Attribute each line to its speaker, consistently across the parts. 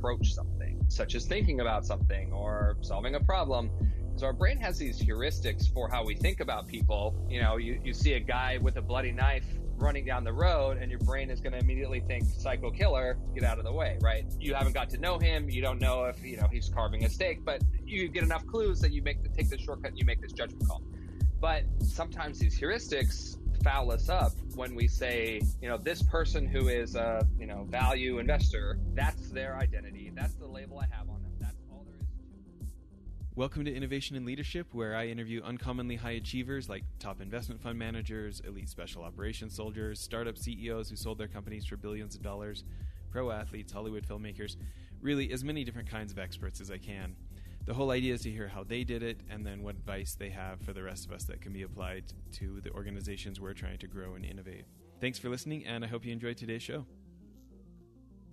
Speaker 1: approach something, such as thinking about something or solving a problem. So our brain has these heuristics for how we think about people. You know, you, you see a guy with a bloody knife running down the road and your brain is going to immediately think psycho killer get out of the way right you haven't got to know him you don't know if you know he's carving a steak but you get enough clues that you make the, take the shortcut and you make this judgment call but sometimes these heuristics foul us up when we say, you know, this person who is a, you know, value investor, that's their identity. That's the label I have on them. That's all there is to it.
Speaker 2: Welcome to Innovation and Leadership, where I interview uncommonly high achievers like top investment fund managers, elite special operations soldiers, startup CEOs who sold their companies for billions of dollars, pro athletes, Hollywood filmmakers, really as many different kinds of experts as I can the whole idea is to hear how they did it and then what advice they have for the rest of us that can be applied to the organizations we're trying to grow and innovate. Thanks for listening, and I hope you enjoyed today's show.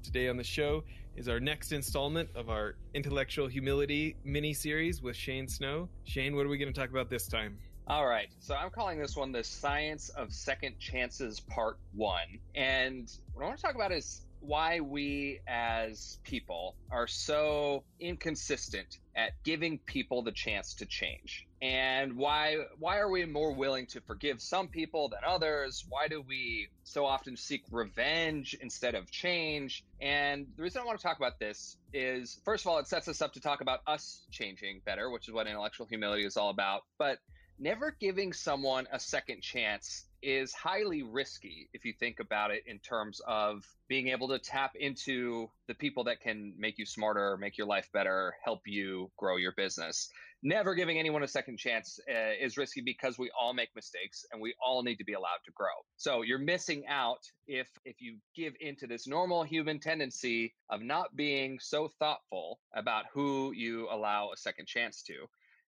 Speaker 2: Today on the show is our next installment of our intellectual humility mini series with Shane Snow. Shane, what are we going to talk about this time?
Speaker 1: All right. So I'm calling this one the Science of Second Chances Part 1. And what I want to talk about is why we as people are so inconsistent at giving people the chance to change. And why why are we more willing to forgive some people than others? Why do we so often seek revenge instead of change? And the reason i want to talk about this is first of all it sets us up to talk about us changing better which is what intellectual humility is all about. But never giving someone a second chance is highly risky if you think about it in terms of being able to tap into the people that can make you smarter, make your life better, help you grow your business. Never giving anyone a second chance uh, is risky because we all make mistakes and we all need to be allowed to grow. So you're missing out if if you give into this normal human tendency of not being so thoughtful about who you allow a second chance to.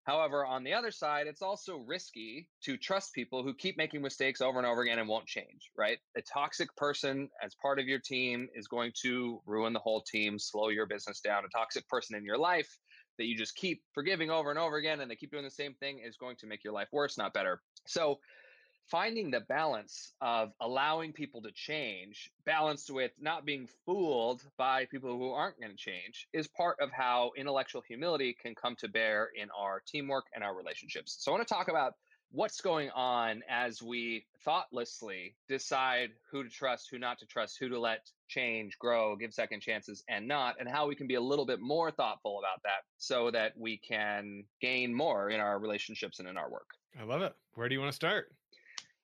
Speaker 1: However, on the other side, it's also risky to trust people who keep making mistakes over and over again and won't change, right? A toxic person as part of your team is going to ruin the whole team, slow your business down. A toxic person in your life that you just keep forgiving over and over again and they keep doing the same thing is going to make your life worse, not better. So, finding the balance of allowing people to change, balanced with not being fooled by people who aren't going to change, is part of how intellectual humility can come to bear in our teamwork and our relationships. So, I want to talk about what's going on as we thoughtlessly decide who to trust, who not to trust, who to let change, grow, give second chances, and not, and how we can be a little bit more thoughtful about that so that we can gain more in our relationships and in our work.
Speaker 2: I love it. Where do you want to start?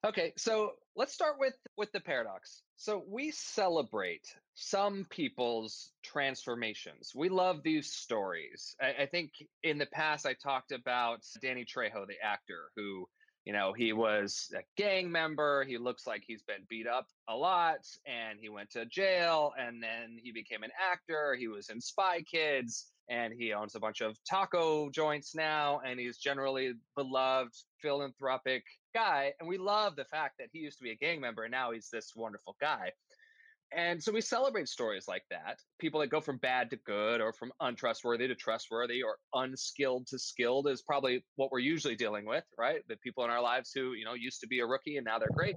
Speaker 1: Okay, so let's start with with the paradox. So we celebrate some people's transformations. We love these stories. I, I, think in the past I talked about Danny Trejo, the actor, who you know he was a gang member. He looks like he's been beat up a lot, and he went to jail, and then he became an actor. He was in Spy Kids and he owns a bunch of taco joints now and he's generally beloved philanthropic guy and we love the fact that he used to be a gang member and now he's this wonderful guy and so we celebrate stories like that people that go from bad to good or from untrustworthy to trustworthy or unskilled to skilled is probably what we're usually dealing with right the people in our lives who you know used to be a rookie and now they're great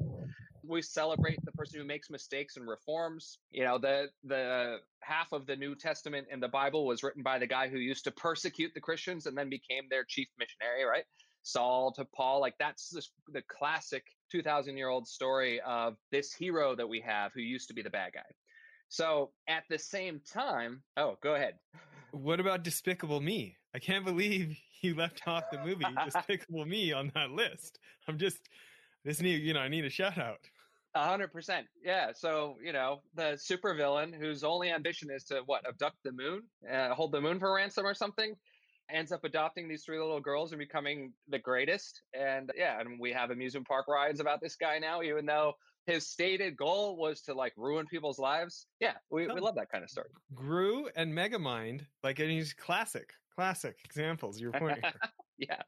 Speaker 1: we celebrate the person who makes mistakes and reforms. You know, the the half of the New Testament in the Bible was written by the guy who used to persecute the Christians and then became their chief missionary, right? Saul to Paul, like that's the, the classic 2000 year old story of this hero that we have who used to be the bad guy. So at the same time, oh, go ahead.
Speaker 2: What about Despicable Me? I can't believe you left off the movie Despicable Me on that list. I'm just this need you know I need a shout out
Speaker 1: hundred percent. Yeah. So you know the supervillain whose only ambition is to what abduct the moon, uh, hold the moon for ransom or something, ends up adopting these three little girls and becoming the greatest. And yeah, and we have amusement park rides about this guy now, even though his stated goal was to like ruin people's lives. Yeah, we, we love that kind of story.
Speaker 2: Gru and Megamind, like any classic, classic examples. You're pointing.
Speaker 1: yeah,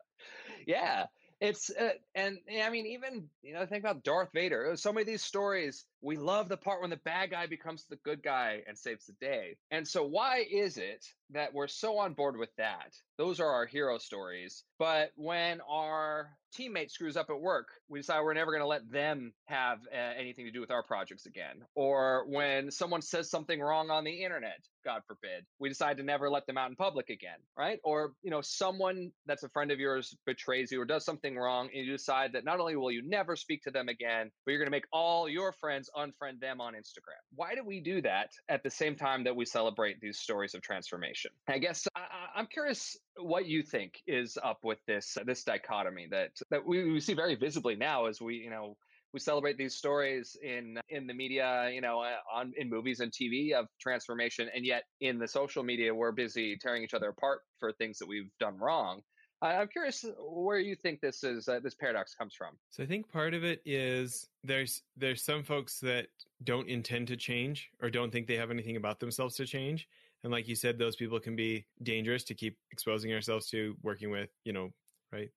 Speaker 1: yeah. It's uh, and I mean even you know think about Darth Vader. Some of these stories we love the part when the bad guy becomes the good guy and saves the day. And so, why is it that we're so on board with that? Those are our hero stories. But when our teammate screws up at work, we decide we're never going to let them have uh, anything to do with our projects again. Or when someone says something wrong on the internet, God forbid, we decide to never let them out in public again, right? Or, you know, someone that's a friend of yours betrays you or does something wrong, and you decide that not only will you never speak to them again, but you're going to make all your friends unfriend them on Instagram. Why do we do that at the same time that we celebrate these stories of transformation? I guess I, am curious what you think is up with this uh, this dichotomy that that we, we see very visibly now as we you know we celebrate these stories in in the media, you know, uh, on in movies and TV of transformation, and yet in the social media, we're busy tearing each other apart for things that we've done wrong. I'm curious where you think this is uh, this paradox comes from.
Speaker 2: So I think part of it is there's there's some folks that don't intend to change or don't think they have anything about themselves to change, and like you said, those people can be dangerous to keep exposing ourselves to working with, you know, right?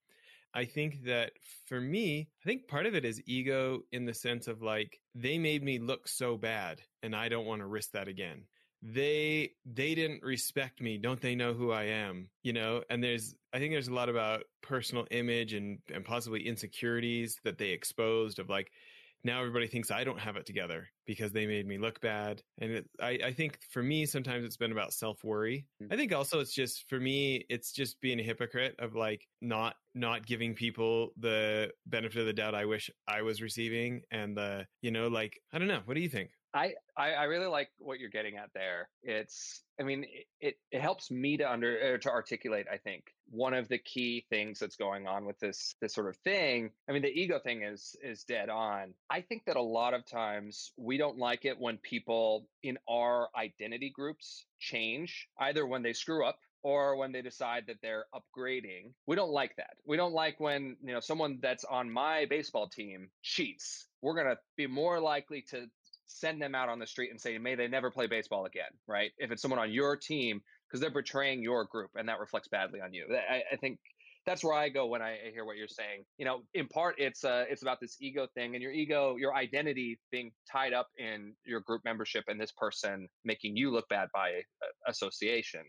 Speaker 2: I think that for me, I think part of it is ego in the sense of like, they made me look so bad and I don't want to risk that again. They, they didn't respect me. Don't they know who I am? You know, and there's, I think there's a lot about personal image and, and possibly insecurities that they exposed of like, now everybody thinks I don't have it together because they made me look bad. And it, I, I, think for me, sometimes it's been about self worry. Mm. I think also it's just for me, it's just being a hypocrite of like not not giving people the benefit of the doubt I wish I was receiving, and the you know like I don't know. What do you think?
Speaker 1: I, I, I really like what you're getting at there. It's, I mean, it, it helps me to under to articulate. I think one of the key things that's going on with this this sort of thing. I mean, the ego thing is is dead on. I think that a lot of times we don't like it when people in our identity groups change, either when they screw up or when they decide that they're upgrading. We don't like that. We don't like when, you know, someone that's on my baseball team cheats. We're going to be more likely to send them out on the street and say, may they never play baseball again, right? If it's someone on your team, because they're betraying your group and that reflects badly on you. I, I, think that's where I go when I hear what you're saying. You know, in part, it's uh, it's about this ego thing and your ego, your identity being tied up in your group membership and this person making you look bad by association.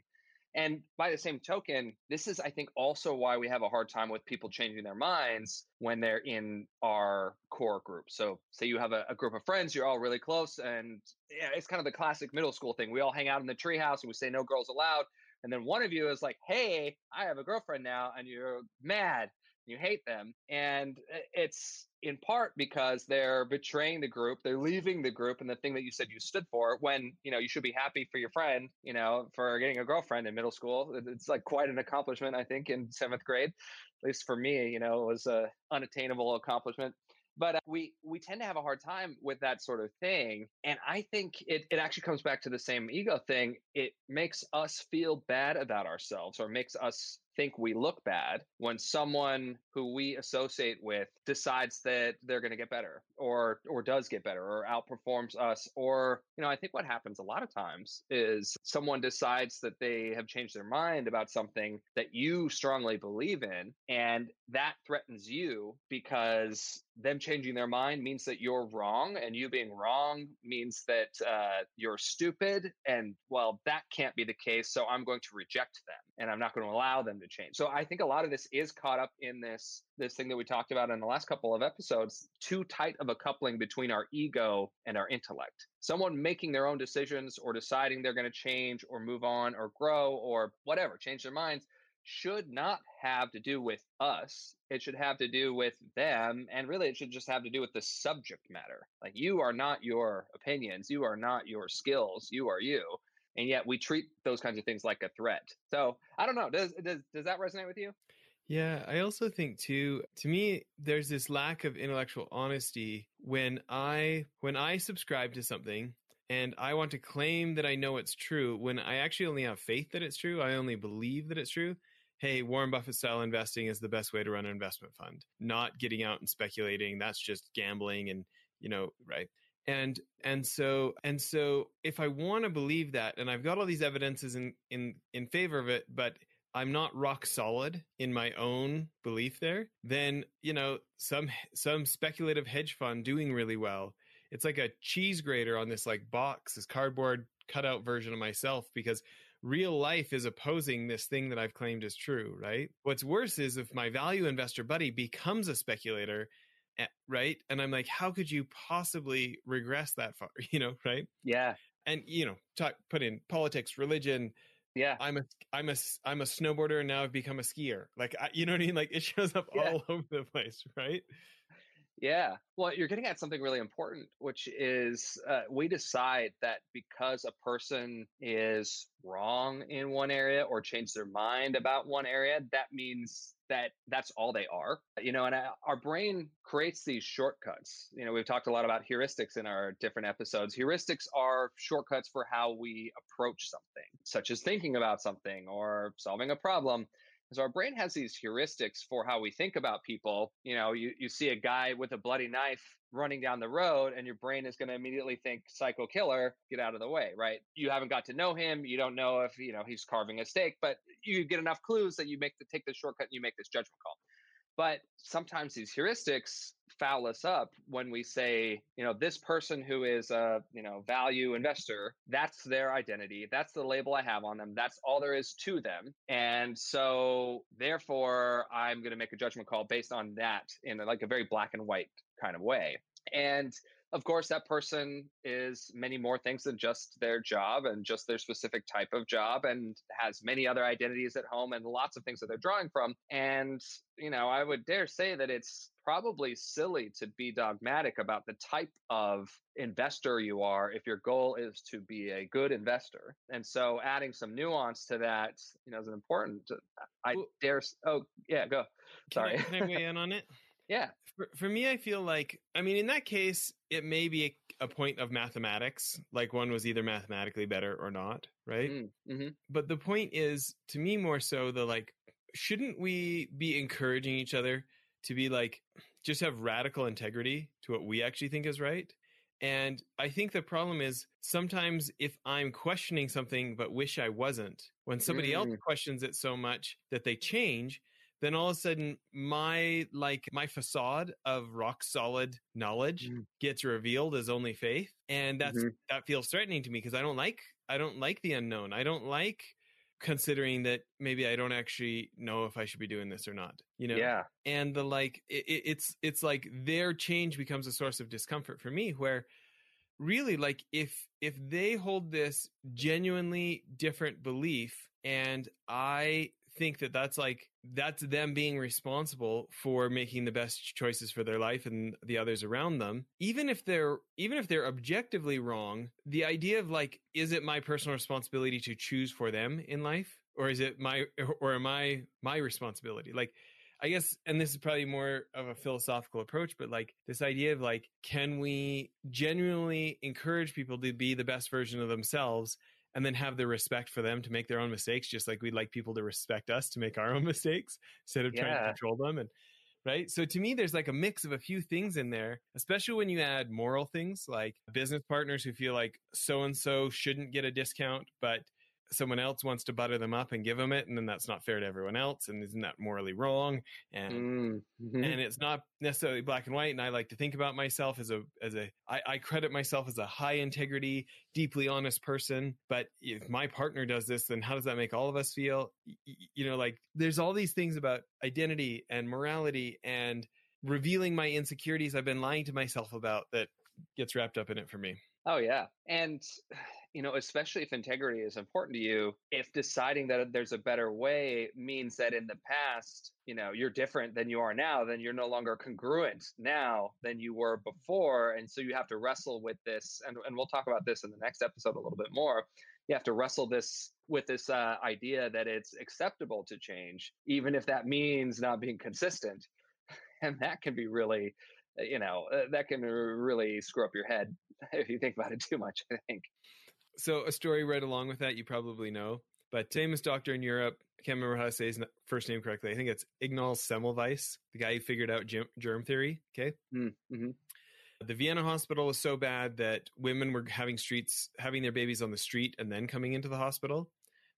Speaker 1: And by the same token, this is, I think, also why we have a hard time with people changing their minds when they're in our core group. So, say you have a, a group of friends, you're all really close, and yeah, it's kind of the classic middle school thing. We all hang out in the treehouse and we say no girls allowed. And then one of you is like, hey, I have a girlfriend now, and you're mad you hate them and it's in part because they're betraying the group they're leaving the group and the thing that you said you stood for when you know you should be happy for your friend you know for getting a girlfriend in middle school it's like quite an accomplishment i think in seventh grade at least for me you know it was a unattainable accomplishment but uh, we we tend to have a hard time with that sort of thing and i think it, it actually comes back to the same ego thing it makes us feel bad about ourselves or makes us think we look bad when someone who we associate with decides that they're going to get better or or does get better or outperforms us or you know i think what happens a lot of times is someone decides that they have changed their mind about something that you strongly believe in and that threatens you because them changing their mind means that you're wrong and you being wrong means that uh, you're stupid and well that can't be the case so i'm going to reject them and i'm not going to allow them to change. So i think a lot of this is caught up in this this thing that we talked about in the last couple of episodes too tight of a coupling between our ego and our intellect. Someone making their own decisions or deciding they're going to change or move on or grow or whatever change their minds should not have to do with us. It should have to do with them. And really, it should just have to do with the subject matter. Like, you are not your opinions, you are not your skills, you are you. And yet, we treat those kinds of things like a threat. So, I don't know. Does, does, does that resonate with you?
Speaker 2: Yeah, I also think too to me there's this lack of intellectual honesty when I when I subscribe to something and I want to claim that I know it's true when I actually only have faith that it's true, I only believe that it's true hey, Warren Buffett style investing is the best way to run an investment fund. Not getting out and speculating. That's just gambling and, you know, right. And and so and so if I want to believe that and I've got all these evidences in in in favor of it, but I'm not rock solid in my own belief there, then, you know, some some speculative hedge fund doing really well it's like a cheese grater on this like box, this cardboard cutout version of myself because real life is opposing this thing that I've claimed is true, right? What's worse is if my value investor buddy becomes a speculator, eh, right? And I'm like, how could you possibly regress that far, you know, right?
Speaker 1: Yeah.
Speaker 2: And you know, talk put in politics, religion,
Speaker 1: yeah
Speaker 2: i'm a i'm a i'm a snowboarder and now i've become a skier like I, you know what i mean like it shows up
Speaker 1: Yeah.
Speaker 2: all over the place right
Speaker 1: Yeah. Well, you're getting at something really important, which is uh, we decide that because a person is wrong in one area or changed their mind about one area, that means that that's all they are. You know, and uh, our brain creates these shortcuts. You know, we've talked a lot about heuristics in our different episodes. Heuristics are shortcuts for how we approach something, such as thinking about something or solving a problem. So our brain has these heuristics for how we think about people. You know, you, you see a guy with a bloody knife running down the road and your brain is going to immediately think psycho killer, get out of the way, right? You haven't got to know him. You don't know if, you know, he's carving a steak, but you get enough clues that you make the take the shortcut and you make this judgment call. But sometimes these heuristics foul us up when we say, you know, this person who is a, you know, value investor, that's their identity. That's the label I have on them. That's all there is to them. And so therefore I'm going to make a judgment call based on that in like a very black and white kind of way. And of course, that person is many more things than just their job and just their specific type of job and has many other identities at home and lots of things that they're drawing from. And, you know, I would dare say that it's probably silly to be dogmatic about the type of investor you are if your goal is to be a good investor. And so adding some nuance to that, you know, is important. I
Speaker 2: Well-
Speaker 1: dare, oh, yeah, go.
Speaker 2: can I,
Speaker 1: Sorry.
Speaker 2: can I weigh in on it
Speaker 1: Yeah.
Speaker 2: for, for me i feel like i mean in that case it may be a, a point of mathematics like one was either mathematically better or not right
Speaker 1: Mm, hmm
Speaker 2: but the point is to me more so the like shouldn't we be encouraging each other to be like just have radical integrity to what we actually think is right and i think the problem is sometimes if i'm questioning something but wish i wasn't when somebody else
Speaker 1: Mm.
Speaker 2: questions it so much that they change then all of a sudden my like my facade of rock solid knowledge
Speaker 1: Mm.
Speaker 2: gets revealed as only faith and that's
Speaker 1: Mhm.
Speaker 2: that feels threatening to me because i don't like i don't like the unknown i don't like considering that maybe i don't actually know if i should be doing this or not you know
Speaker 1: Yeah.
Speaker 2: and the like it- it's it's like their change becomes a source of discomfort for me where really like if if they hold this genuinely different belief and i think that that's like that's them being responsible for making the best choices for their life and the others around them. Even if they're even if they're objectively wrong the idea of like is it my personal responsibility to choose for them in life? Or is it my or am i my responsibility? Like I guess, and this is probably more of a philosophical approach, but like this idea of like, can we genuinely encourage people to be the best version of themselves and then have the respect for them to make their own mistakes, just like we'd like people to respect us to make our own mistakes instead of trying to control them. And right. So to me, there's like a mix of a few things in there, especially when you add moral things like business partners who feel like so and so shouldn't get a discount, but someone else wants to butter them up and give them it. And then that's not fair to everyone else. And isn't that morally wrong? And
Speaker 1: Mm, mhm.
Speaker 2: and it's not necessarily black and white and i like to think about myself as a as a I, I credit myself as a high integrity deeply honest person but if my partner does this then how does that make all of us feel you know like there's all these things about identity and morality and revealing my insecurities i've been lying to myself about that gets wrapped up in it for me
Speaker 1: Oh yeah. And you know, especially if integrity is important to you, if deciding that there's a better way means that in the past, you know, you're different than you are now, then you're no longer congruent now than you were before. And so you have to wrestle with this and, and we'll talk about this in the next episode a little bit more. You have to wrestle this with this uh, idea that it's acceptable to change, even if that means not being consistent. And that can be really, uh, you know, uh, that can really screw up your head if you think about it too much, I think.
Speaker 2: So a story right along with that you probably know but famous doctor in europe i can't remember how to say his first name correctly i think it's ignaz semmelweis the guy who figured out germ, theory okay?
Speaker 1: Mm-hmm.
Speaker 2: the vienna hospital was so bad that women were having streets having their babies on the street and then coming into the hospital.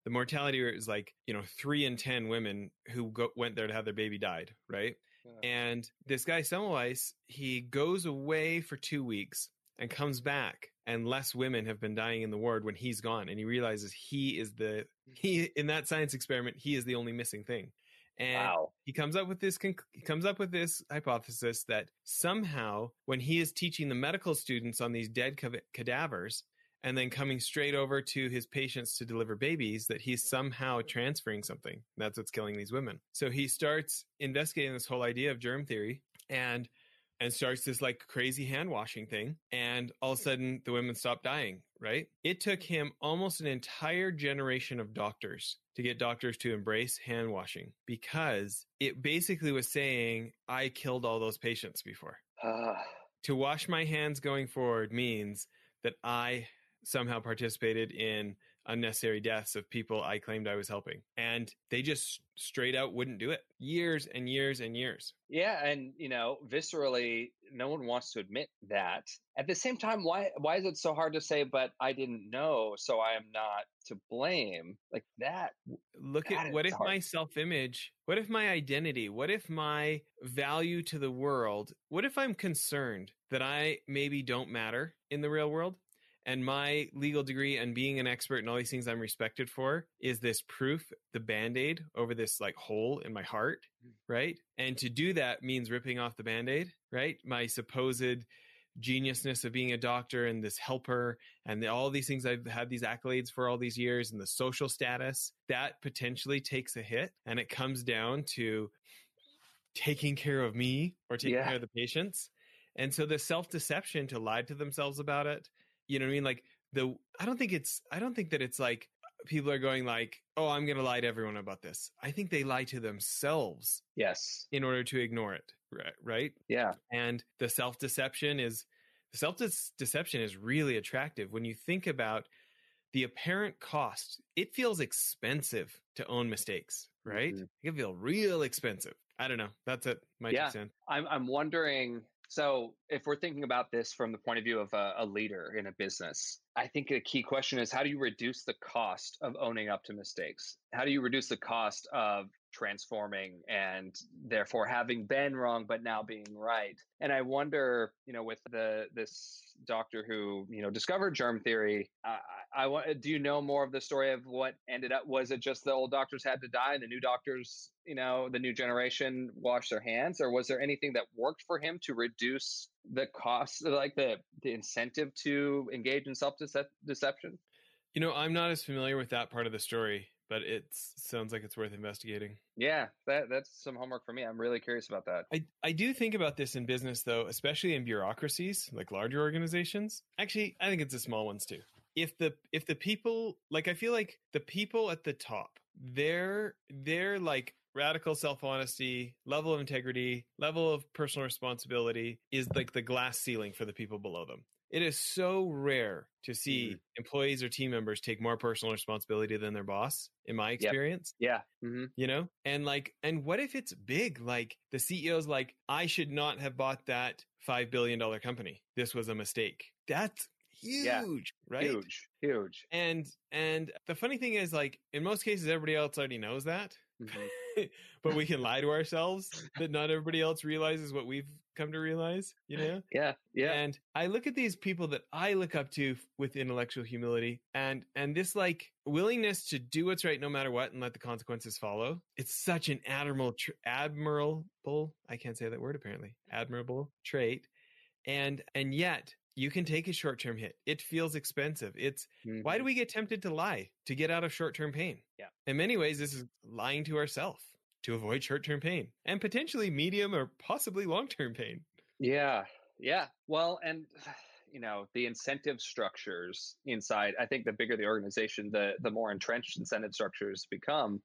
Speaker 2: The mortality rate is like you know three in ten women who go, went there to have their baby died right? And this guy Semmelweis, he goes away for two weeks and comes back and less women have been dying in the ward when he's gone and he realizes he is the he mm-hmm. in that science experiment he is the only missing thing. And
Speaker 1: Wow.
Speaker 2: he comes up with this he comes up with this hypothesis that somehow when he is teaching the medical students on these dead ca- cadavers and then coming straight over to his patients to deliver babies that he's somehow transferring something. That's what's killing these women. So he starts investigating this whole idea of germ theory and and starts this like crazy hand washing thing and all of a sudden the women stop dying right? It took him almost an entire generation of doctors to get doctors to embrace hand washing because it basically was saying i killed all those patients before.
Speaker 1: Ah,
Speaker 2: to wash my hands going forward means that i somehow participated in unnecessary deaths of people i claimed i was helping and they just straight out wouldn't do it years and years and years
Speaker 1: yeah, and you know, viscerally, no one wants to admit that. At the same time, why why is it so hard to say? But I didn't know, so I am not to blame. Like that.
Speaker 2: look
Speaker 1: God,
Speaker 2: at what if
Speaker 1: hard.
Speaker 2: my self-image what if my identity what if my value to the world what if i'm concerned that i maybe don't matter in the real world and my legal degree and being an expert and all these things i'm respected for is this proof the band-aid over this like hole in my heart hmm. right and to do that means ripping off the band-aid right my supposed geniusness of being a doctor and this helper and the, all these things I've had these accolades for all these years and the social status that potentially takes a hit and it comes down to taking care of me or taking
Speaker 1: Yeah.
Speaker 2: care of the patients. And so the self deception to lie to themselves about it, you know what I mean? Like the, I don't think it's, I don't think that it's like people are going like, oh, I'm going to lie to everyone about this. I think they lie to themselves
Speaker 1: Yes.
Speaker 2: in order to ignore it. Right. Right
Speaker 1: Yeah.
Speaker 2: and the self deception is the self deception is really attractive when you think about the apparent cost it feels expensive to own mistakes right
Speaker 1: Mhm.
Speaker 2: it can feel real expensive i don't know that's it my
Speaker 1: Yeah. I'm I'm wondering. So, if we're thinking about this from the point of view of a, a leader in a business, I think a key question is how do you reduce the cost of owning up to mistakes? How do you reduce the cost of transforming and therefore having been wrong but now being right? And I wonder, you know, with the this doctor who you know discovered germ theory, I, want. wa- do you know more of the story of what ended up? Was it just the old doctors had to die and the new doctors, you know, the new generation washed their hands, or was there anything that worked for him to reduce the cost, like the the incentive to engage in self deception?
Speaker 2: you know i'm not as familiar with that part of the story but it sounds like it's worth investigating
Speaker 1: Yeah, that that's some homework for me. I'm really curious about that.
Speaker 2: I, I do think about this in business though, especially in bureaucracies, like larger organizations. Actually, I think it's the small ones too. If the if the people like I feel like the people at the top, their their like radical self-honesty, level of integrity, level of personal responsibility is like the glass ceiling for the people below them. It is so rare to see
Speaker 1: Mhm.
Speaker 2: employees or team members take more personal responsibility than their boss, in my experience
Speaker 1: Yeah. hmm
Speaker 2: you know and like and what if it's big like the ceo's like i should not have bought that five billion dollar company this was a mistake that's huge
Speaker 1: Yeah.
Speaker 2: right
Speaker 1: Huge, huge.
Speaker 2: and and the funny thing is like in most cases everybody else already knows that
Speaker 1: Mhm.
Speaker 2: but we can lie to ourselves that not everybody else realizes what we've come to realize you know
Speaker 1: Yeah, yeah.
Speaker 2: and I look at these people that I look up to with intellectual humility and and this like willingness to do what's right no matter what and let the consequences follow. It's such an admirable tr- admirable I can't say that word apparently. Admirable trait. And and yet you can take a short-term hit. It feels expensive. It's why do
Speaker 1: Mhm.
Speaker 2: we get tempted to lie to get out of short-term pain?
Speaker 1: Yeah.
Speaker 2: In many ways this is lying to ourselves to avoid short-term pain and potentially medium or possibly long-term pain.
Speaker 1: Yeah, yeah. Well, and you know the incentive structures inside. I think the bigger the organization, the the more entrenched incentive structures become.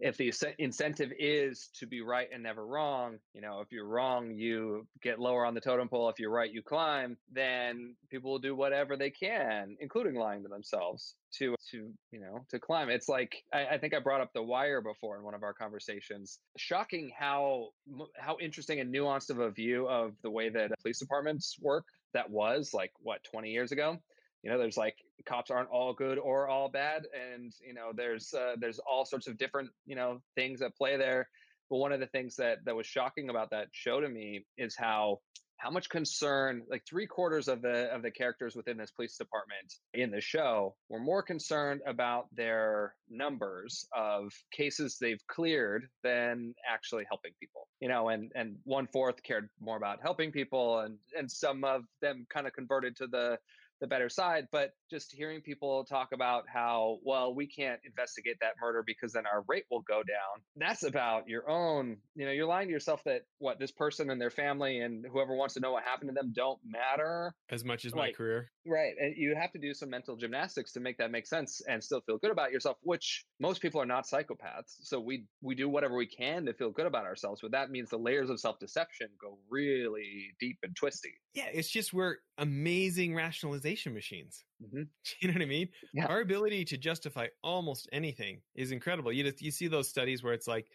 Speaker 1: If the incentive is to be right and never wrong, you know, if you're wrong, you get lower on the totem pole. If you're right, you climb. Then people will do whatever they can, including lying to themselves, to to you know to climb. It's like I, I think I brought up the wire before in one of our conversations. Shocking how how interesting and nuanced of a view of the way that police departments work that was like what 20 years ago you know there's like cops aren't all good or all bad and you know there's uh, there's all sorts of different you know things at play there. But one of the things that that was shocking about that show to me is how how much concern like three quarters of the of the characters within this police department in the show were more concerned about their numbers of cases they've cleared than actually helping people you know and and one fourth cared more about helping people and and some of them kind of converted to the the better side. But just hearing people talk about how, well, we can't investigate that murder because then our rate will go down. That's about your own, you know, you're lying to yourself that what this person and their family and whoever wants to know what happened to them don't matter
Speaker 2: as much as like, my career.
Speaker 1: Right. And you have to do some mental gymnastics to make that make sense and still feel good about yourself, which most people are not psychopaths. So we we do whatever we can to feel good about ourselves, but that means the layers of self-deception go really deep and twisty.
Speaker 2: Yeah, it's just we're amazing rationalization machines. Mm-hmm. You know what I mean?
Speaker 1: Yeah.
Speaker 2: Our ability to justify almost anything is incredible. You just, you see those studies where it's like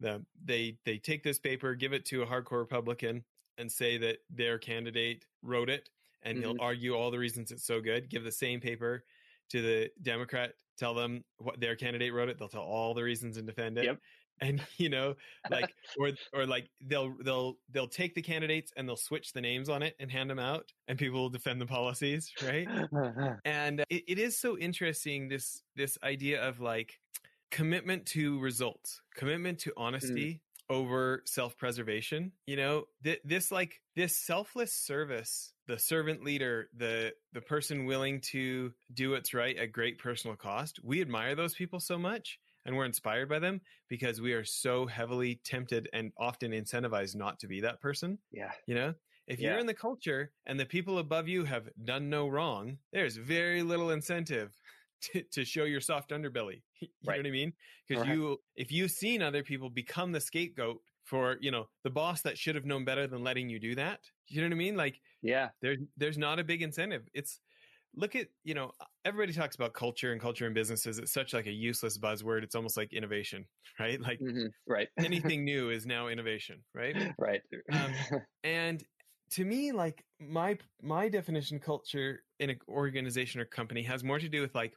Speaker 2: the they they take this paper, give it to a hardcore Republican, and say that their candidate wrote it, and mm-hmm. he'll argue all the reasons it's so good. Give the same paper to the Democrat, tell them what their candidate wrote it. They'll tell all the reasons and defend it.
Speaker 1: Yep
Speaker 2: and you know like or or like they'll they'll they'll take the candidates and they'll switch the names on it and hand them out and people will defend the policies right and it, it is so interesting this this idea of like commitment to results commitment to mm. honesty mm. over self-preservation you know th- this like this selfless service the servant leader the the person willing to do what's right at great personal cost we admire those people so much and we're inspired by them because we are so heavily tempted and often incentivized not to be that person.
Speaker 1: Yeah.
Speaker 2: You know, if yeah. you're in the culture and the people above you have done no wrong, there's very little incentive to, to show your soft underbelly. You right. know what I mean? Because right. you, if you've seen other people become the scapegoat for, you know, the boss that should have known better than letting you do that. You know what I mean? Like,
Speaker 1: yeah,
Speaker 2: there's, there's not a big incentive. It's, look at you know everybody talks about culture and culture and businesses. It's such like a useless buzzword. It's almost like innovation right? Like
Speaker 1: mm-hmm. right.
Speaker 2: anything new is now innovation right?
Speaker 1: Right.
Speaker 2: Um, and to me like my my definition culture in an organization or company has more to do with like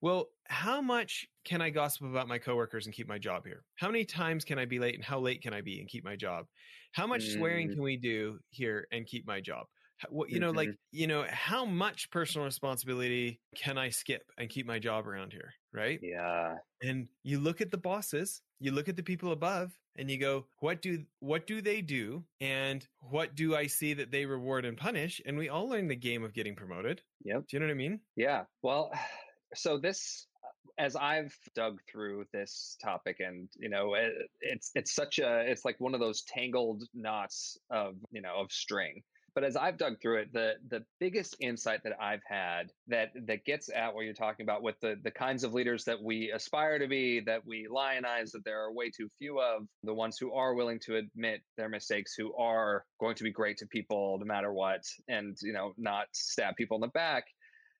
Speaker 2: well how much can i gossip about my coworkers and keep my job here? How many times can i be late and how late can i be and keep my job? How much mm. swearing can we do here and keep my job what you know mm-hmm. like you know how much personal responsibility can i skip and keep my job around here right?
Speaker 1: Yeah.
Speaker 2: And you look at the bosses you look at the people above and you go what do what do they do? And what do i see that they reward and punish? And we all learn the game of getting promoted.
Speaker 1: Yep.
Speaker 2: Do you know what i mean?
Speaker 1: Yeah. Well so this as I've dug through this topic, and you know, it, it's it's such a it's like one of those tangled knots of you know of string but as I've dug through it, the the biggest insight that I've had that that gets at what you're talking about with the the kinds of leaders that we aspire to be, that we lionize, that there are way too few of, the ones who are willing to admit their mistakes, who are going to be great to people no matter what, and you know, not stab people in the back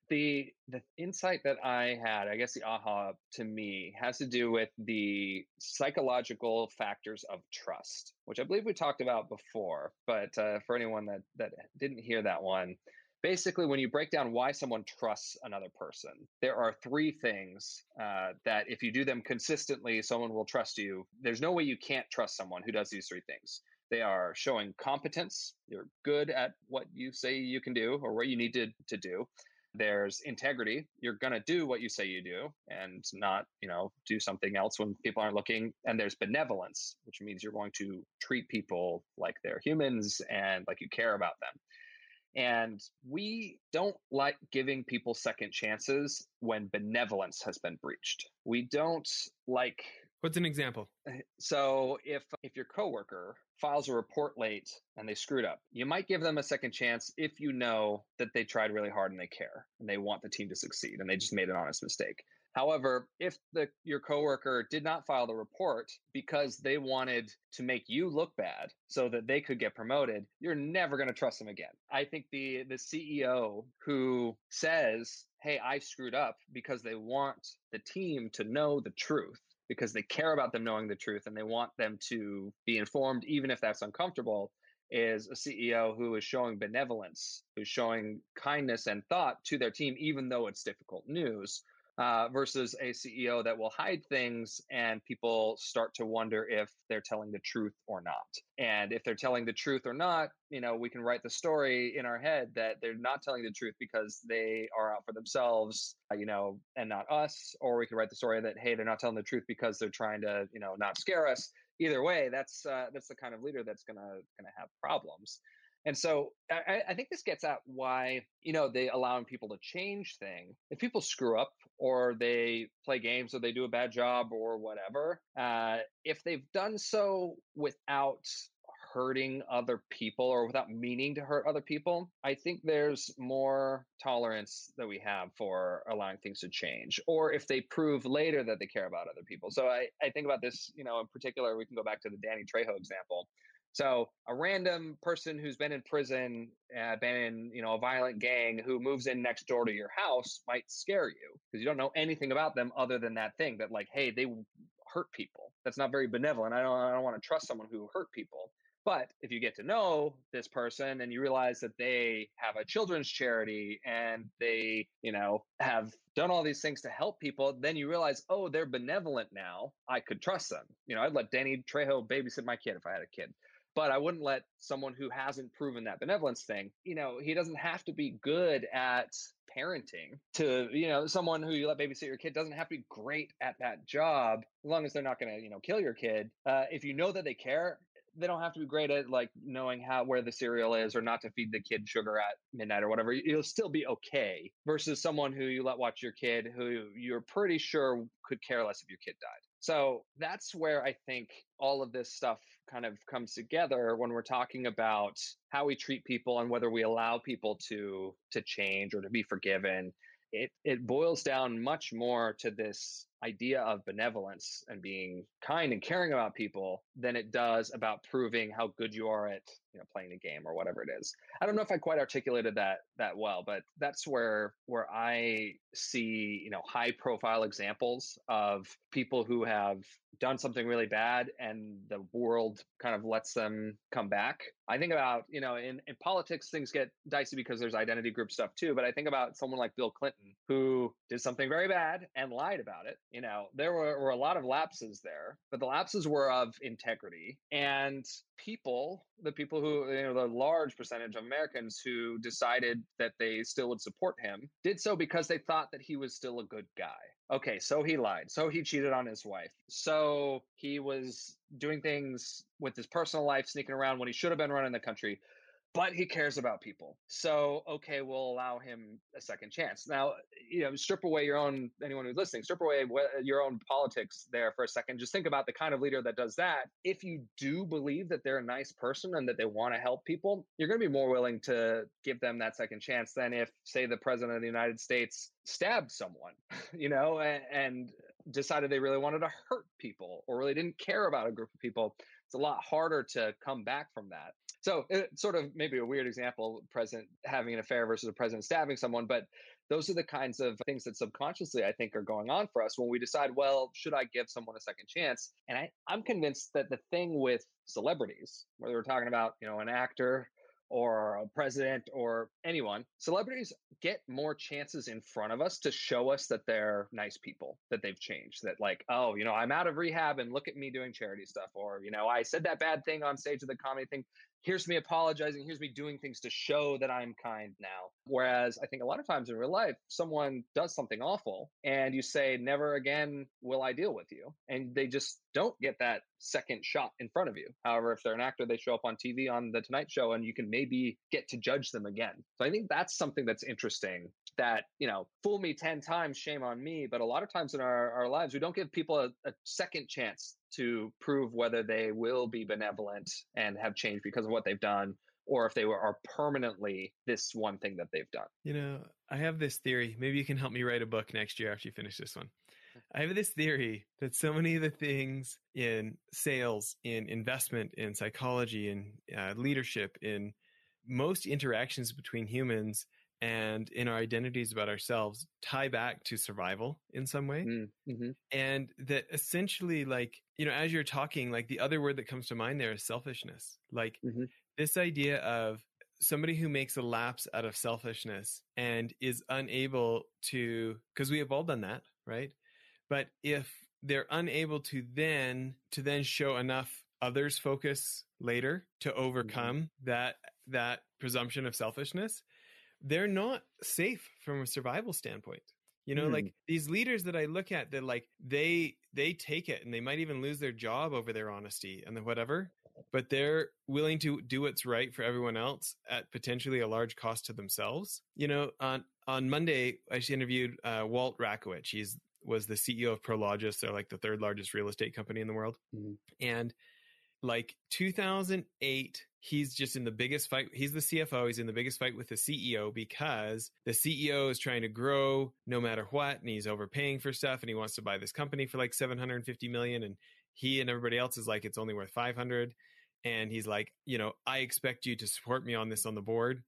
Speaker 1: the the insight that I had, I guess the aha to me has to do with the psychological factors of trust, which I believe we talked about before. But uh, for anyone that that didn't hear that one, basically, when you break down why someone trusts another person, there are three things uh, that if you do them consistently, someone will trust you. There's no way you can't trust someone who does these three things. They are showing competence. You're good at what you say you can do or what you need to, to do there's integrity you're going to do what you say you do and not you know do something else when people aren't looking and there's benevolence which means you're going to treat people like they're humans and like you care about them. And we don't like giving people second chances when benevolence has been breached. We don't like
Speaker 2: what's an example
Speaker 1: eh, so if if your coworker files a report late and they screwed up. You might give them a second chance if you know that they tried really hard and they care and they want the team to succeed and they just made an honest mistake. However, if the your coworker did not file the report because they wanted to make you look bad so that they could get promoted, you're never going to trust them again. I think the the CEO who says, "Hey, I screwed up" because they want the team to know the truth because they care about them knowing the truth and they want them to be informed, even if that's uncomfortable, is a CEO who is showing benevolence, who's showing kindness and thought to their team, even though it's difficult news. Uh, versus a CEO that will hide things and people start to wonder if they're telling the truth or not. And if they're telling the truth or not, you know, we can write the story in our head that they're not telling the truth because they are out for themselves, uh, you know, and not us. Or we can write the story that, hey, they're not telling the truth because they're trying to, you know, not scare us. Either way, that's uh, that's the kind of leader that's gonna gonna have problems. And so I, I, think this gets at why, you know, they allowing people to change thing. If people screw up or they play games or they do a bad job or whatever, uh, if they've done so without hurting other people or without meaning to hurt other people, I think there's more tolerance that we have for allowing things to change. Or if they prove later that they care about other people. So I, I think about this, you know, in particular, we can go back to the Danny Trejo example. So a random person who's been in prison, uh, been in you know a violent gang, who moves in next door to your house might scare you because you don't know anything about them other than that thing that like, hey, they hurt people. That's not very benevolent. I don't I don't want to trust someone who hurt people. But if you get to know this person and you realize that they have a children's charity and they, you know, have done all these things to help people, then you realize, oh, they're benevolent now. I could trust them. You know, I'd let Danny Trejo babysit my kid if I had a kid but I wouldn't let someone who hasn't proven that benevolence thing, you know, he doesn't have to be good at parenting to, you know, someone who you let babysit your kid doesn't have to be great at that job as long as they're not going to, you know, kill your kid. Uh, if you know that they care, they don't have to be great at like knowing how where the cereal is or not to feed the kid sugar at midnight or whatever. You'll still be okay versus someone who you let watch your kid who you're pretty sure could care less if your kid died. So that's where I think all of this stuff kind of comes together when we're talking about how we treat people and whether we allow people to to change or to be forgiven. It it boils down much more to this idea of benevolence and being kind and caring about people than it does about proving how good you are at you know playing a game or whatever it is i don't know if i quite articulated that that well but that's where where i see you know high profile examples of people who have done something really bad and the world kind of lets them come back. I think about, you know, in, in politics, things get dicey because there's identity group stuff too. But I think about someone like Bill Clinton who did something very bad and lied about it. You know, there were, were a lot of lapses there, but the lapses were of integrity. And people, the people who, you know, the large percentage of Americans who decided that they still would support him did so because they thought that he was still a good guy. Okay, so he lied. So he cheated on his wife. So he was doing things with his personal life, sneaking around when he should have been running the country but he cares about people. So, okay, we'll allow him a second chance. Now, you know, strip away your own, anyone who's listening, strip away uh, your own politics there for a second. Just think about the kind of leader that does that. If you do believe that they're a nice person and that they want to help people, you're going to be more willing to give them that second chance than if, say, the president of the United States stabbed someone, you know, and, and decided they really wanted to hurt people or really didn't care about a group of people. It's a lot harder to come back from that. So it's sort of maybe a weird example, president having an affair versus a president stabbing someone, but those are the kinds of things that subconsciously I think are going on for us when we decide, well, should I give someone a second chance? And I, I'm convinced that the thing with celebrities, whether we're talking about, you know, an actor or a president or anyone, celebrities get more chances in front of us to show us that they're nice people, that they've changed, that like, oh, you know, I'm out of rehab and look at me doing charity stuff. Or, you know, I said that bad thing on stage of the comedy thing here's me apologizing, here's me doing things to show that I'm kind now. Whereas I think a lot of times in real life, someone does something awful and you say, never again will I deal with you. And they just don't get that second shot in front of you. However, if they're an actor, they show up on TV on The Tonight Show and you can maybe get to judge them again. So I think that's something that's interesting that, you know, fool me 10 times, shame on me. But a lot of times in our, our lives, we don't give people a, a second chance to prove whether they will be benevolent and have changed because of what they've done or if they were, are permanently this one thing that they've done.
Speaker 2: You know, I have this theory. Maybe you can help me write a book next year after you finish this one. I have this theory that so many of the things in sales, in investment, in psychology, in uh, leadership, in most interactions between humans and in our identities about ourselves tie back to survival in some way. Mm, mm-hmm. And that essentially, like, you know, as you're talking, like the other word that comes to mind there is selfishness. Like mm-hmm. this idea of somebody who makes a lapse out of selfishness and is unable to because we have all done that right but if they're unable to then to then show enough others focus later to overcome mm-hmm. that that presumption of selfishness they're not safe from a survival standpoint you know mm. like these leaders that i look at that like they they take it and they might even lose their job over their honesty and the whatever but they're willing to do what's right for everyone else at potentially a large cost to themselves. You know, on on Monday, I interviewed uh, Walt Rakowich. He's was the CEO of Prologis. They're like the third largest real estate company in the world. Mm-hmm. And like 2008, he's just in the biggest fight. He's the CFO. He's in the biggest fight with the CEO because the CEO is trying to grow no matter what. And he's overpaying for stuff and he wants to buy this company for like 750 million. And he and everybody else is like, it's only worth 500. And he's like, you know, I expect you to support me on this on the board.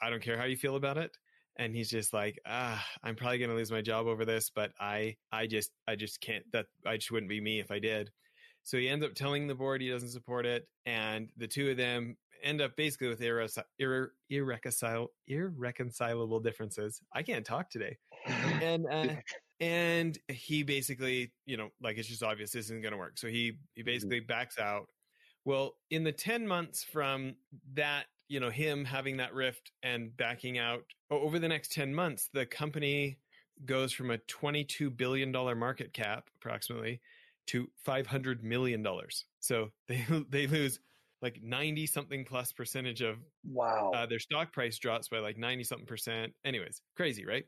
Speaker 2: I don't care how you feel about it. And he's just like, ah, I'm probably going to lose my job over this, but I, I just, I just can't, that I just wouldn't be me if I did. So he ends up telling the board he doesn't support it. And the two of them end up basically with irre- irre- irreconcil- irreconcilable differences. I can't talk today. and, uh, and he basically you know like it's just obvious this isn't going to work so he he mm-hmm. basically backs out well in the 10 months from that you know him having that rift and backing out over the next 10 months the company goes from a 22 billion dollar market cap approximately to 500 million dollars. So they they lose like 90 something plus percentage of
Speaker 1: wow.
Speaker 2: uh, their stock price drops by like 90 something percent. Anyways crazy right?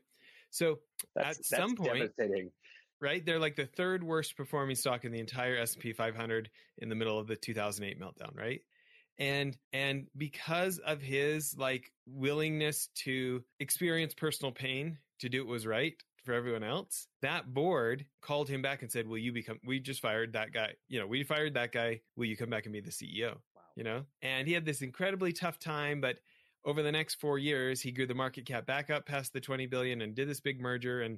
Speaker 2: So that's, at some point, right? They're like the third worst performing stock in the entire S&P 500 in the middle of the 2008 meltdown, right? And and because of his like willingness to experience personal pain to do what was right for everyone else, that board called him back and said, "Will you become? We just fired that guy. You know, we fired that guy. Will you come back and be the CEO?" Wow. You know, and he had this incredibly tough time, but over the next four years, he grew the market cap back up past the 20 billion and did this big merger. And,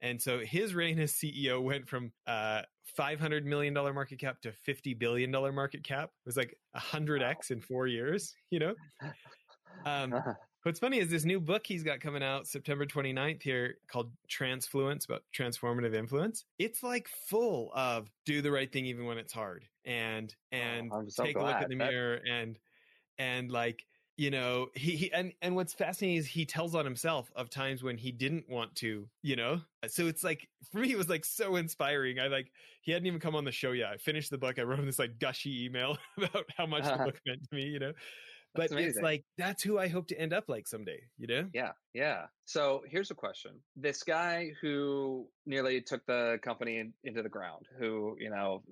Speaker 2: and so his reign as CEO went from uh, $500 million market cap to $50 billion market cap. It was like 100x wow. in four years, you know? Um, what's funny is this new book he's got coming out September 29th here called Transfluence about transformative influence. It's like full of do the right thing even when it's hard and, and oh, so take glad. a look in the mirror and, and like, you know he, he, and and what's fascinating is he tells on himself of times when he didn't want to you know? So it's like for me it was like so inspiring. I like he hadn't even come on the show yet. I finished the book. I wrote him this like gushy email about how much the book meant to me you know but it's like that's who i hope to end up like someday you know?
Speaker 1: Yeah yeah. So here's a question. This guy who nearly took the company into the ground who you know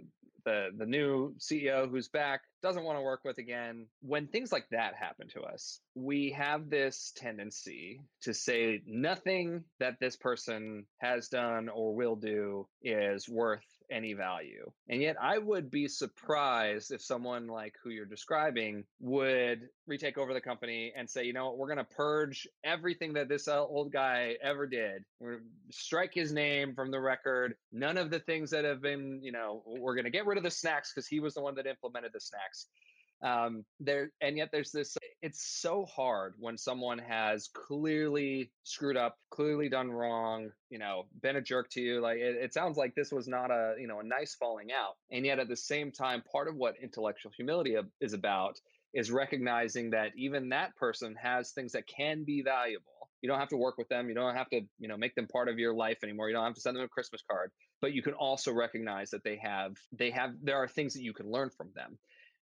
Speaker 1: the the new CEO who's back doesn't want to work with again. When things like that happen to us, we have this tendency to say nothing that this person has done or will do is worth any value. And yet, I would be surprised if someone like who you're describing would retake over the company and say, you know what, we're going to purge everything that this old guy ever did. We're strike his name from the record. None of the things that have been, you know, we're going to get rid of the snacks because he was the one that implemented the snacks um there and yet there's this it's so hard when someone has clearly screwed up clearly done wrong you know been a jerk to you like it, it, sounds like this was not a you know a nice falling out and yet at the same time part of what intellectual humility is about is recognizing that even that person has things that can be valuable. You don't have to work with them you don't have to you know make them part of your life anymore you don't have to send them a christmas card but you can also recognize that they have they have there are things that you can learn from them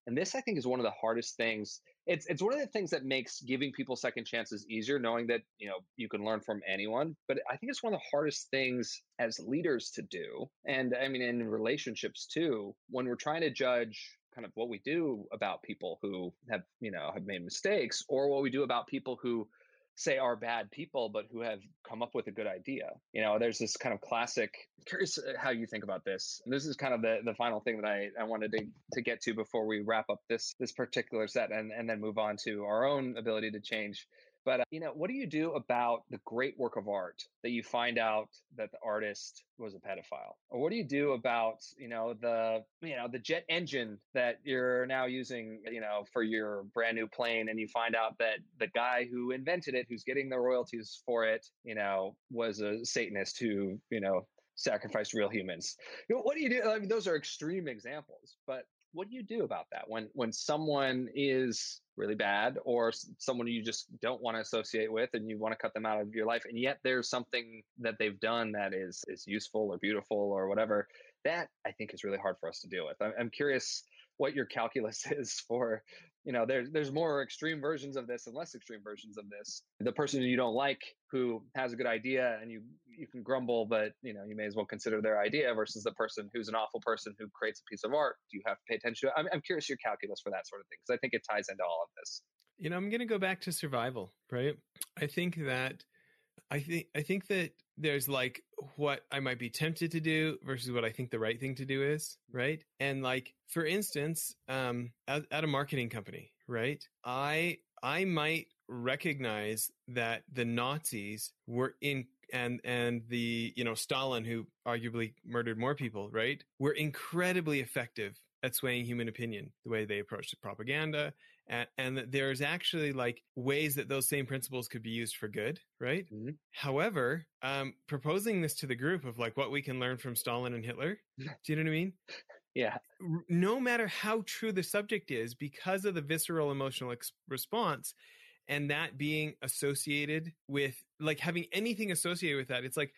Speaker 1: and this, I think, is one of the hardest things. It's it's one of the things that makes giving people second chances easier, knowing that you know you can learn from anyone. But I think it's one of the hardest things as leaders to do, and I mean in relationships too. When we're trying to judge kind of what we do about people who have you know have made mistakes, or what we do about people who say are bad people, but who have come up with a good idea. You know, there's this kind of classic. curious uh, how you think about this. And this is kind of the, the final thing that I, I wanted to, to get to before we wrap up this this particular set and, and then move on to our own ability to change. But, uh, you know, what do you do about the great work of art that you find out that the artist was a pedophile? Or what do you do about, you know, the, you know, the jet engine that you're now using, you know, for your brand new plane and you find out that the guy who invented it, who's getting the royalties for it, you know, was a Satanist who, you know, sacrificed real humans. You know, what do you do? I mean, those are extreme examples, but what do you do about that when when someone is really bad or someone you just don't want to associate with and you want to cut them out of your life and yet there's something that they've done that is is useful or beautiful or whatever that i think is really hard for us to deal with. I'm, I'm curious what your calculus is for you know there's there's more extreme versions of this and less extreme versions of this. The person you don't like who has a good idea and you you can grumble but you know you may as well consider their idea versus the person who's an awful person who creates a piece of art. Do you have to pay attention to I'm, I'm curious your calculus for that sort of thing because i think it ties into all of this
Speaker 2: you know i'm going to go back to survival right i think that i think i think that there's like what I might be tempted to do versus what I think the right thing to do is, right? And like for instance, um at, at a marketing company, right? I I might recognize that the Nazis were in and and the you know Stalin who arguably murdered more people, right? Were incredibly effective at swaying human opinion, the way they approached propaganda, and, and that there's actually like ways that those same principles could be used for good, right? Mm-hmm. However, um, proposing this to the group of like what we can learn from Stalin and Hitler, do you know what I mean?
Speaker 1: Yeah.
Speaker 2: No matter how true the subject is, because of the visceral emotional ex- response, and that being associated with like having anything associated with that, it's like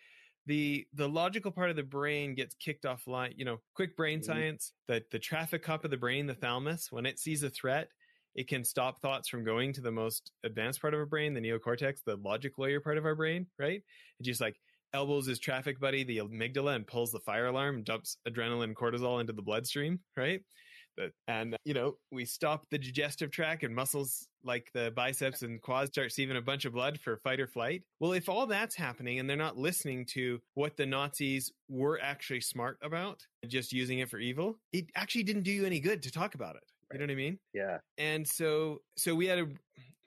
Speaker 2: the the logical part of the brain gets kicked offline. You know, quick brain mm-hmm. science. That the traffic cop of the brain, the thalamus, when it sees a threat, it can stop thoughts from going to the most advanced part of our brain, the neocortex, the logic lawyer part of our brain, right? It just like elbows his traffic buddy, the amygdala, and pulls the fire alarm, dumps adrenaline cortisol into the bloodstream, right? and you know we stop the digestive tract and muscles like the biceps and quads start receiving a bunch of blood for fight or flight well if all that's happening and they're not listening to what the nazis were actually smart about just using it for evil it actually didn't do you any good to talk about it you know what I mean?
Speaker 1: Yeah.
Speaker 2: And so, so we had a.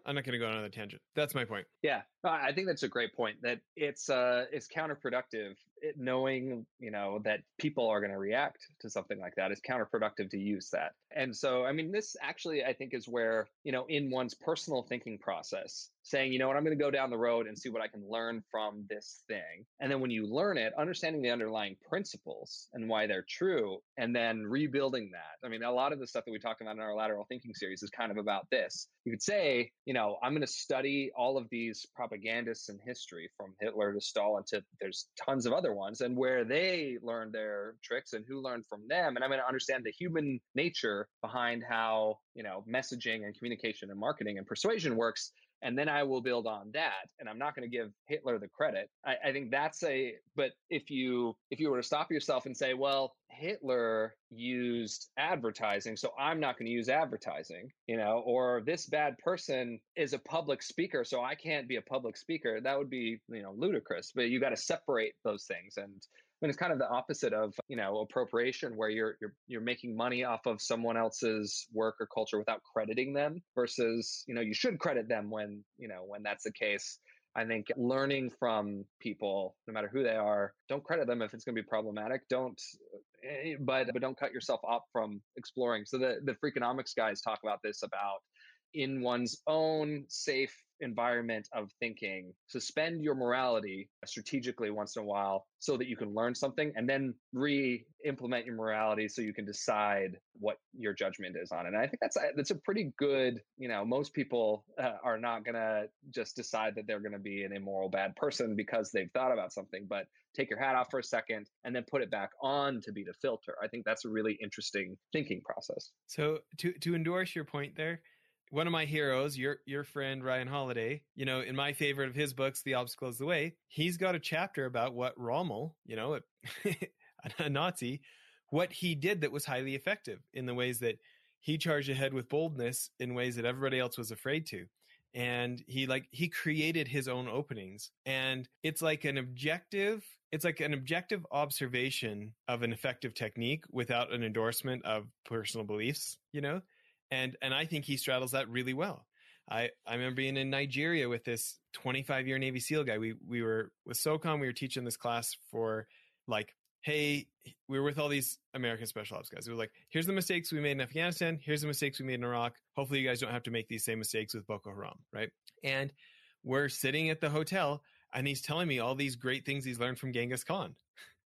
Speaker 2: I'm not going to go on another tangent. That's my point.
Speaker 1: Yeah, I think that's a great point. That it's uh, it's counterproductive. It, knowing you know that people are going to react to something like that is counterproductive to use that. And so, I mean, this actually I think is where you know in one's personal thinking process, saying, you know what, I'm going to go down the road and see what I can learn from this thing. And then when you learn it, understanding the underlying principles and why they're true, and then rebuilding that. I mean, a lot of the stuff that we talked about in our lateral thinking series is kind of about this. You could say, you know, I'm going to study all of these propagandists in history from Hitler to Stalin to there's tons of other ones and where they learned their tricks and who learned from them. And I'm going to understand the human nature behind how, you know, messaging and communication and marketing and persuasion works and then I will build on that. And I'm not going to give Hitler the credit. I, I, think that's a. But if you if you were to stop yourself and say, well, Hitler used advertising, so I'm not going to use advertising, you know, or this bad person is a public speaker, so I can't be a public speaker. That would be you know ludicrous. But you got to separate those things and mean, it's kind of the opposite of you know appropriation, where you're you're you're making money off of someone else's work or culture without crediting them, versus you know you should credit them when you know when that's the case. I think learning from people, no matter who they are, don't credit them if it's going to be problematic. Don't, eh, but but don't cut yourself off from exploring. So the the Freakonomics guys talk about this about in one's own safe environment of thinking, suspend your morality strategically once in a while so that you can learn something and then re implement your morality so you can decide what your judgment is on it. And I think that's that's a pretty good, you know, most people uh, are not going to just decide that they're going to be an immoral bad person because they've thought about something, but take your hat off for a second and then put it back on to be the filter. I think that's a really interesting thinking process.
Speaker 2: So to to endorse your point there, one of my heroes, your your friend Ryan Holiday, you know, in my favorite of his books, The Obstacle is the Way, he's got a chapter about what Rommel, you know, a Nazi, what he did that was highly effective in the ways that he charged ahead with boldness in ways that everybody else was afraid to. And he like he created his own openings. And it's like an objective, it's like an objective observation of an effective technique without an endorsement of personal beliefs, you know? And and I think he straddles that really well. I, I remember being in Nigeria with this 25 year Navy SEAL guy. We we were with SOCOM. We were teaching this class for like, hey, we were with all these American special ops guys. We were like, here's the mistakes we made in Afghanistan. Here's the mistakes we made in Iraq. Hopefully, you guys don't have to make these same mistakes with Boko Haram, right? And we're sitting at the hotel, and he's telling me all these great things he's learned from Genghis Khan.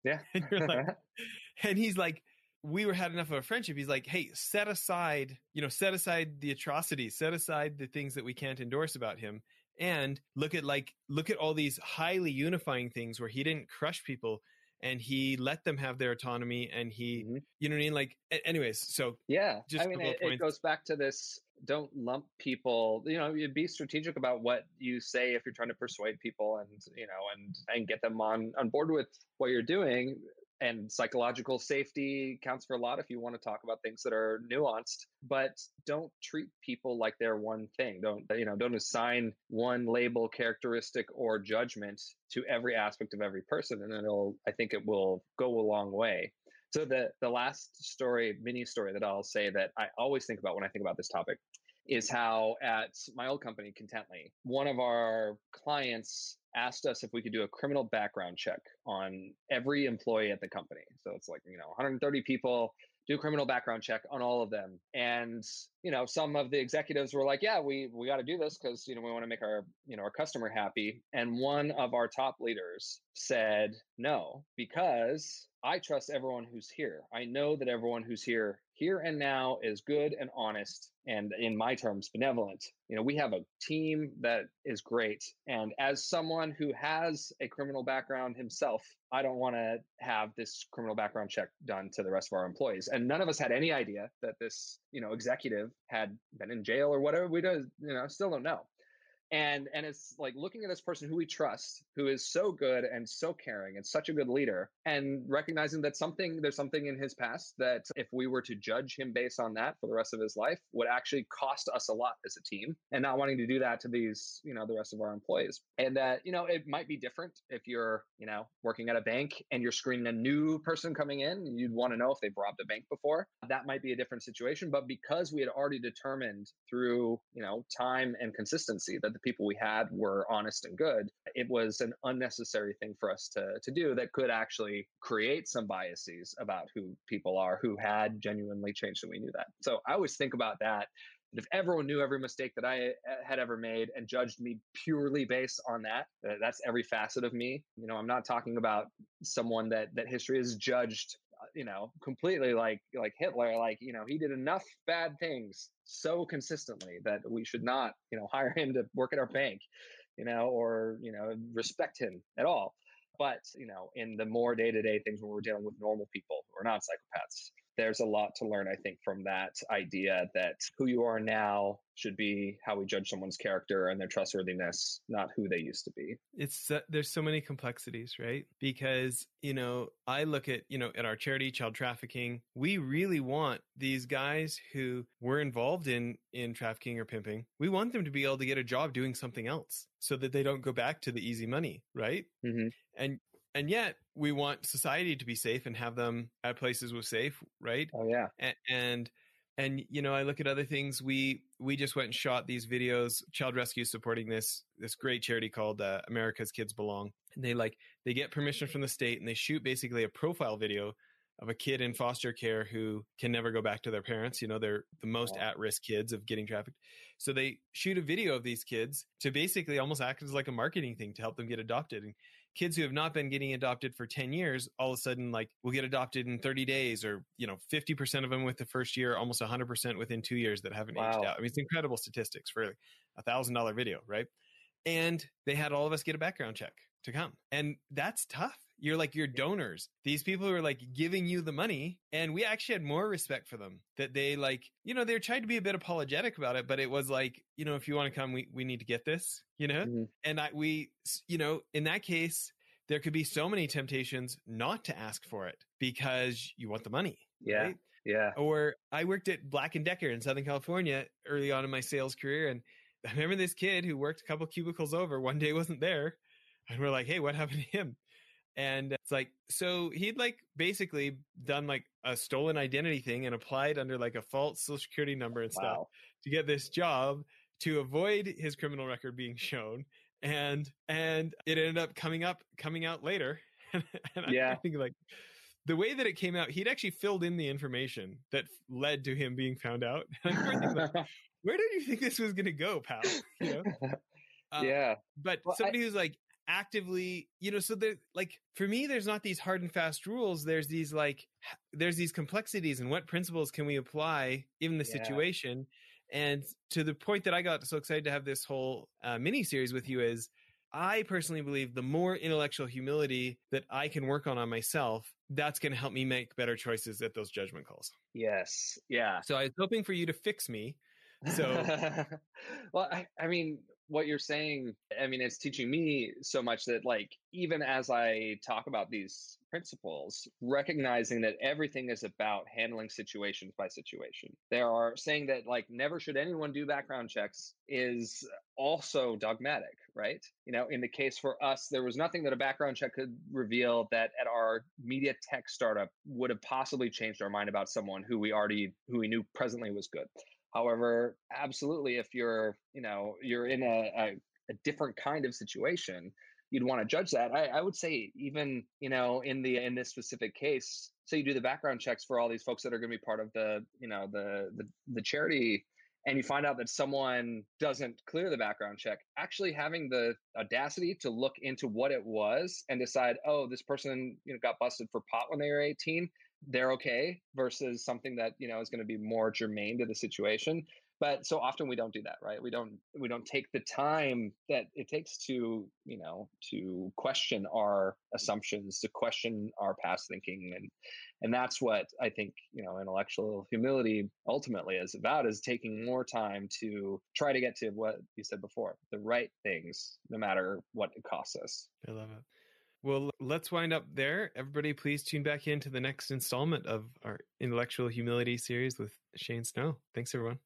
Speaker 1: Yeah,
Speaker 2: and, like, and he's like, we were had enough of a friendship. He's like, hey, set aside, you know, set aside the atrocities, set aside the things that we can't endorse about him, and look at like look at all these highly unifying things where he didn't crush people and he let them have their autonomy and he mm-hmm. you know what i mean like anyways so
Speaker 1: yeah i mean it, it, goes back to this don't lump people you know you be strategic about what you say if you're trying to persuade people and you know and and get them on on board with what you're doing and psychological safety counts for a lot if you want to talk about things that are nuanced but don't treat people like they're one thing. Don't you know don't assign one label characteristic or judgment to every aspect of every person and it'll i think it will go a long way. So the the last story mini story that i'll say that i always think about when i think about this topic is how at my old company contently one of our clients asked us if we could do a criminal background check on every employee at the company. So it's like, you know, 130 people, do criminal background check on all of them. And, you know, some of the executives were like, yeah, we, we got to do this because, you know, we want to make our, you know, our customer happy. And one of our top leaders said, no, because I trust everyone who's here. I know that everyone who's here here and now is good and honest and in my terms benevolent you know we have a team that is great and as someone who has a criminal background himself i don't want to have this criminal background check done to the rest of our employees and none of us had any idea that this you know executive had been in jail or whatever we don't, you know still don't know and and it's like looking at this person who we trust who is so good and so caring and such a good leader and recognizing that something there's something in his past that if we were to judge him based on that for the rest of his life would actually cost us a lot as a team and not wanting to do that to these you know the rest of our employees. And that you know it might be different if you're you know working at a bank and you're screening a new person coming in you'd want to know if they've robbed a bank before. That might be a different situation but because we had already determined through you know time and consistency that the people we had were honest and good, it was an unnecessary thing for us to, to do that could actually create some biases about who people are who had genuinely changed and we knew that. So I always think about that. If everyone knew every mistake that I uh, had ever made and judged me purely based on that, that's every facet of me. You know, I'm not talking about someone that that history has judged you know, completely like like Hitler. Like you know, he did enough bad things so consistently that we should not you know hire him to work at our bank, you know, or you know respect him at all. But you know, in the more day to day things when we're dealing with normal people who are not psychopaths, there's a lot to learn, I think, from that idea that who you are now should be how we judge someone's character and their trustworthiness, not who they used to be.
Speaker 2: It's uh, there's so many complexities, right? Because you know, I look at you know at our charity, child trafficking. We really want these guys who were involved in in trafficking or pimping. We want them to be able to get a job doing something else, so that they don't go back to the easy money, right? Mm-hmm. And and yet we want society to be safe and have them at places with safe right?
Speaker 1: Oh yeah.
Speaker 2: And, and and you know i look at other things. We we just went and shot these videos child rescue supporting this this great charity called uh, america's kids belong. And they like they get permission from the state and they shoot basically a profile video of a kid in foster care who can never go back to their parents. You know they're the most wow. at-risk kids of getting trafficked. So they shoot a video of these kids to basically almost act as like a marketing thing to help them get adopted. And kids who have not been getting adopted for 10 years all of a sudden like will get adopted in 30 days or you know 50% of them with the first year almost 100% within two years that haven't wow. aged out. I mean it's incredible statistics for a thousand dollar video right? And they had all of us get a background check to come. And that's tough you're like your donors. These people who are like giving you the money and we actually had more respect for them that they like you know they're trying to be a bit apologetic about it but it was like you know if you want to come we, we need to get this you know? Mm-hmm. and i we you know in that case there could be so many temptations not to ask for it because you want the money
Speaker 1: yeah. right? yeah.
Speaker 2: Or i worked at black and decker in southern california early on in my sales career and i remember this kid who worked a couple cubicles over one day wasn't there and we're like hey what happened to him and it's like so he'd like basically done like a stolen identity thing and applied under like a false social security number and stuff wow. to get this job to avoid his criminal record being shown and and it ended up coming up coming out later and
Speaker 1: yeah.
Speaker 2: I think like the way that it came out, he'd actually filled in the information that led to him being found out. like, where did you think this was going to go, pal? You know?
Speaker 1: Uh, yeah.
Speaker 2: But well, somebody I, who's like actively, you know, so there, like for me, there's not these hard and fast rules. There's these like, there's these complexities and what principles can we apply in the yeah. situation. And to the point that I got so excited to have this whole uh, mini series with you is I personally believe the more intellectual humility that I can work on on myself, that's going to help me make better choices at those judgment calls.
Speaker 1: Yes. Yeah.
Speaker 2: So I was hoping for you to fix me. So,
Speaker 1: well, I, I mean, what you're saying, I mean, it's teaching me so much that, like, even as I talk about these principles, recognizing that everything is about handling situations by situation. There are saying that, like, never should anyone do background checks is also dogmatic, right? You know, in the case for us, there was nothing that a background check could reveal that at our media tech startup would have possibly changed our mind about someone who we already, who we knew presently was good. However, absolutely, if you're, you know, you're in a, a, a different kind of situation, you'd want to judge that. I, I, would say even, you know, in the in this specific case, so you do the background checks for all these folks that are going to be part of the, you know, the the, the charity and you find out that someone doesn't clear the background check, actually having the audacity to look into what it was and decide, oh, this person you know got busted for pot when they were 18 they're okay versus something that you know is going to be more germane to the situation but so often we don't do that right? We don't we don't take the time that it takes to you know to question our assumptions to question our past thinking and and that's what i think you know intellectual humility ultimately is about is taking more time to try to get to what you said before the right things no matter what it costs us.
Speaker 2: I love it well, let's wind up there. Everybody, please tune back in to the next installment of our Intellectual Humility series with Shane Snow. Thanks, everyone.